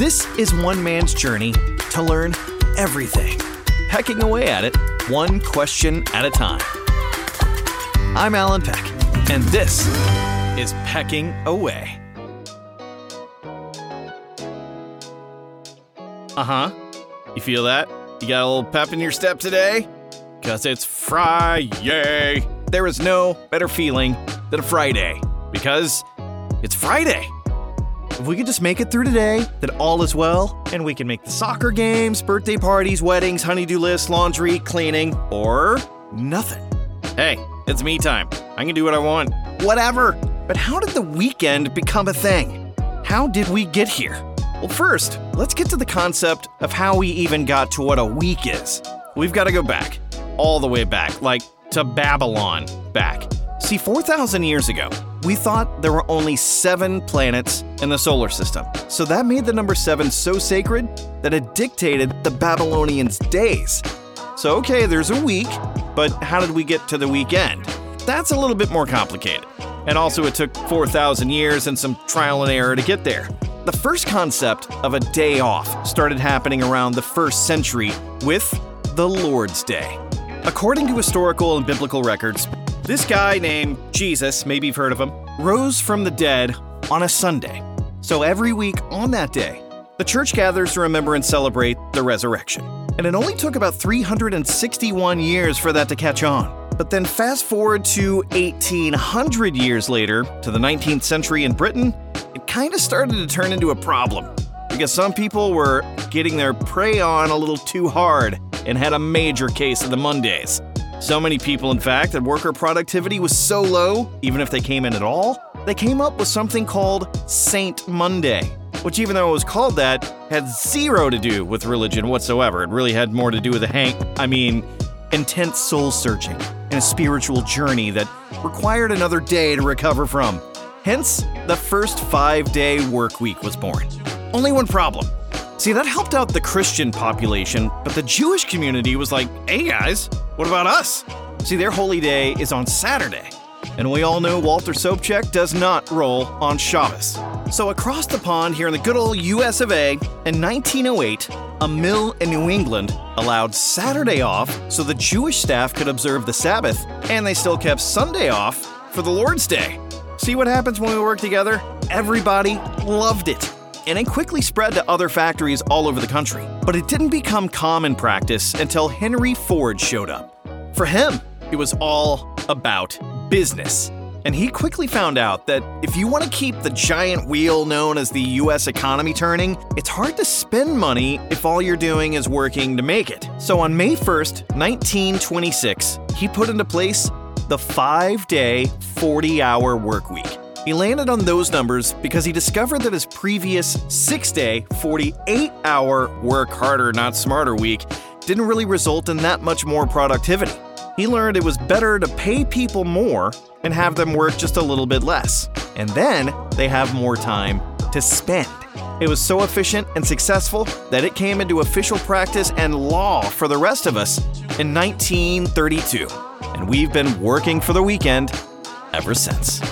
This is one man's journey to learn everything, pecking away at it one question at a time. I'm Alan Peck, and this is Pecking Away. Uh huh. You feel that? You got a little pep in your step today? Because it's Friday. There is no better feeling than a Friday because it's Friday. If we could just make it through today, then all is well, and we can make the soccer games, birthday parties, weddings, honeydew lists, laundry, cleaning, or nothing. Hey, it's me time. I can do what I want. Whatever. But how did the weekend become a thing? How did we get here? Well, first, let's get to the concept of how we even got to what a week is. We've got to go back, all the way back, like to Babylon back. See, 4,000 years ago, we thought there were only seven planets in the solar system. So that made the number seven so sacred that it dictated the Babylonians' days. So, okay, there's a week, but how did we get to the weekend? That's a little bit more complicated. And also, it took 4,000 years and some trial and error to get there. The first concept of a day off started happening around the first century with the Lord's Day. According to historical and biblical records, this guy named Jesus, maybe you've heard of him, rose from the dead on a Sunday. So every week on that day, the church gathers to remember and celebrate the resurrection. And it only took about 361 years for that to catch on. But then fast forward to 1800 years later, to the 19th century in Britain, it kind of started to turn into a problem. Because some people were getting their pray on a little too hard and had a major case of the Mondays. So many people, in fact, that worker productivity was so low, even if they came in at all, they came up with something called Saint Monday, which, even though it was called that, had zero to do with religion whatsoever. It really had more to do with a hang, I mean, intense soul searching and a spiritual journey that required another day to recover from. Hence, the first five day work week was born. Only one problem. See, that helped out the Christian population, but the Jewish community was like, hey guys, what about us? See, their holy day is on Saturday. And we all know Walter Sobchak does not roll on Shabbos. So across the pond here in the good old US of A, in 1908, a mill in New England allowed Saturday off so the Jewish staff could observe the Sabbath, and they still kept Sunday off for the Lord's Day. See what happens when we work together? Everybody loved it. And it quickly spread to other factories all over the country. But it didn't become common practice until Henry Ford showed up. For him, it was all about business. And he quickly found out that if you want to keep the giant wheel known as the US economy turning, it's hard to spend money if all you're doing is working to make it. So on May 1st, 1926, he put into place the five day, 40 hour work week. He landed on those numbers because he discovered that his previous six day, 48 hour work harder, not smarter week didn't really result in that much more productivity. He learned it was better to pay people more and have them work just a little bit less. And then they have more time to spend. It was so efficient and successful that it came into official practice and law for the rest of us in 1932. And we've been working for the weekend ever since.